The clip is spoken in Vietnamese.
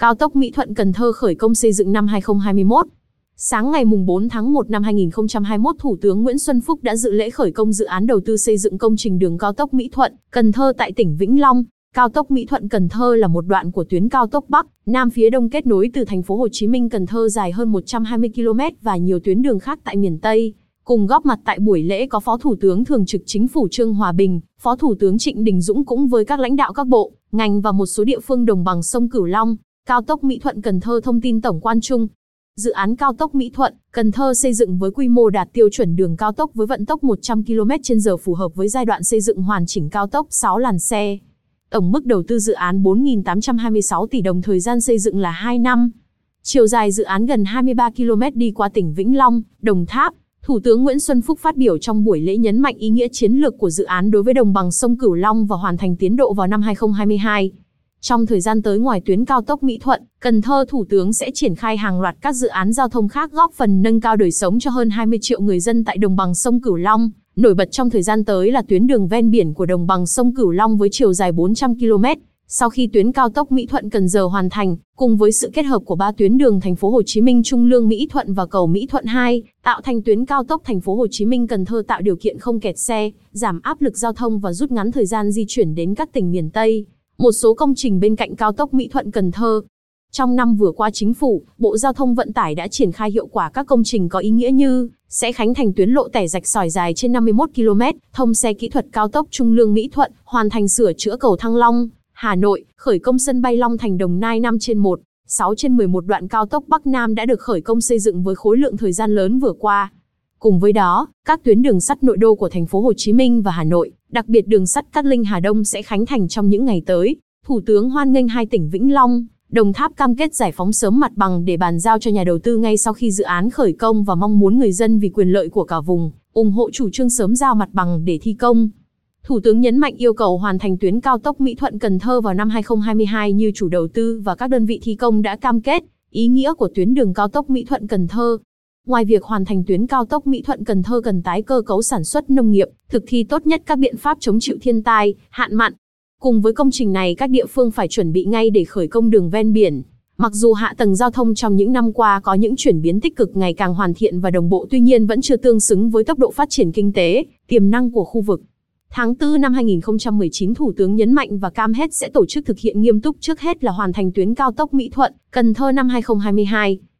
Cao tốc Mỹ Thuận Cần Thơ khởi công xây dựng năm 2021. Sáng ngày 4 tháng 1 năm 2021, Thủ tướng Nguyễn Xuân Phúc đã dự lễ khởi công dự án đầu tư xây dựng công trình đường cao tốc Mỹ Thuận, Cần Thơ tại tỉnh Vĩnh Long. Cao tốc Mỹ Thuận Cần Thơ là một đoạn của tuyến cao tốc Bắc, Nam phía Đông kết nối từ thành phố Hồ Chí Minh Cần Thơ dài hơn 120 km và nhiều tuyến đường khác tại miền Tây. Cùng góp mặt tại buổi lễ có Phó Thủ tướng Thường trực Chính phủ Trương Hòa Bình, Phó Thủ tướng Trịnh Đình Dũng cũng với các lãnh đạo các bộ, ngành và một số địa phương đồng bằng sông Cửu Long. Cao tốc Mỹ Thuận Cần Thơ thông tin tổng quan chung. Dự án cao tốc Mỹ Thuận, Cần Thơ xây dựng với quy mô đạt tiêu chuẩn đường cao tốc với vận tốc 100 km/h phù hợp với giai đoạn xây dựng hoàn chỉnh cao tốc 6 làn xe. Tổng mức đầu tư dự án 4.826 tỷ đồng thời gian xây dựng là 2 năm. Chiều dài dự án gần 23 km đi qua tỉnh Vĩnh Long, Đồng Tháp. Thủ tướng Nguyễn Xuân Phúc phát biểu trong buổi lễ nhấn mạnh ý nghĩa chiến lược của dự án đối với đồng bằng sông Cửu Long và hoàn thành tiến độ vào năm 2022. Trong thời gian tới ngoài tuyến cao tốc Mỹ Thuận, Cần Thơ Thủ tướng sẽ triển khai hàng loạt các dự án giao thông khác góp phần nâng cao đời sống cho hơn 20 triệu người dân tại đồng bằng sông Cửu Long. Nổi bật trong thời gian tới là tuyến đường ven biển của đồng bằng sông Cửu Long với chiều dài 400 km. Sau khi tuyến cao tốc Mỹ Thuận Cần Giờ hoàn thành, cùng với sự kết hợp của ba tuyến đường thành phố Hồ Chí Minh Trung Lương Mỹ Thuận và cầu Mỹ Thuận 2, tạo thành tuyến cao tốc thành phố Hồ Chí Minh Cần Thơ tạo điều kiện không kẹt xe, giảm áp lực giao thông và rút ngắn thời gian di chuyển đến các tỉnh miền Tây. Một số công trình bên cạnh cao tốc Mỹ Thuận Cần Thơ. Trong năm vừa qua chính phủ, Bộ Giao thông Vận tải đã triển khai hiệu quả các công trình có ý nghĩa như sẽ khánh thành tuyến lộ tẻ rạch sỏi dài trên 51 km, thông xe kỹ thuật cao tốc Trung Lương Mỹ Thuận, hoàn thành sửa chữa cầu Thăng Long, Hà Nội, khởi công sân bay Long Thành Đồng Nai 5 trên 1, 6 trên 11 đoạn cao tốc Bắc Nam đã được khởi công xây dựng với khối lượng thời gian lớn vừa qua. Cùng với đó, các tuyến đường sắt nội đô của thành phố Hồ Chí Minh và Hà Nội, đặc biệt đường sắt Cát Linh Hà Đông sẽ khánh thành trong những ngày tới. Thủ tướng hoan nghênh hai tỉnh Vĩnh Long, Đồng Tháp cam kết giải phóng sớm mặt bằng để bàn giao cho nhà đầu tư ngay sau khi dự án khởi công và mong muốn người dân vì quyền lợi của cả vùng, ủng hộ chủ trương sớm giao mặt bằng để thi công. Thủ tướng nhấn mạnh yêu cầu hoàn thành tuyến cao tốc Mỹ Thuận Cần Thơ vào năm 2022 như chủ đầu tư và các đơn vị thi công đã cam kết, ý nghĩa của tuyến đường cao tốc Mỹ Thuận Cần Thơ. Ngoài việc hoàn thành tuyến cao tốc Mỹ Thuận Cần Thơ cần tái cơ cấu sản xuất nông nghiệp, thực thi tốt nhất các biện pháp chống chịu thiên tai, hạn mặn. Cùng với công trình này các địa phương phải chuẩn bị ngay để khởi công đường ven biển. Mặc dù hạ tầng giao thông trong những năm qua có những chuyển biến tích cực ngày càng hoàn thiện và đồng bộ tuy nhiên vẫn chưa tương xứng với tốc độ phát triển kinh tế, tiềm năng của khu vực. Tháng 4 năm 2019 Thủ tướng nhấn mạnh và cam hết sẽ tổ chức thực hiện nghiêm túc trước hết là hoàn thành tuyến cao tốc Mỹ Thuận, Cần Thơ năm 2022.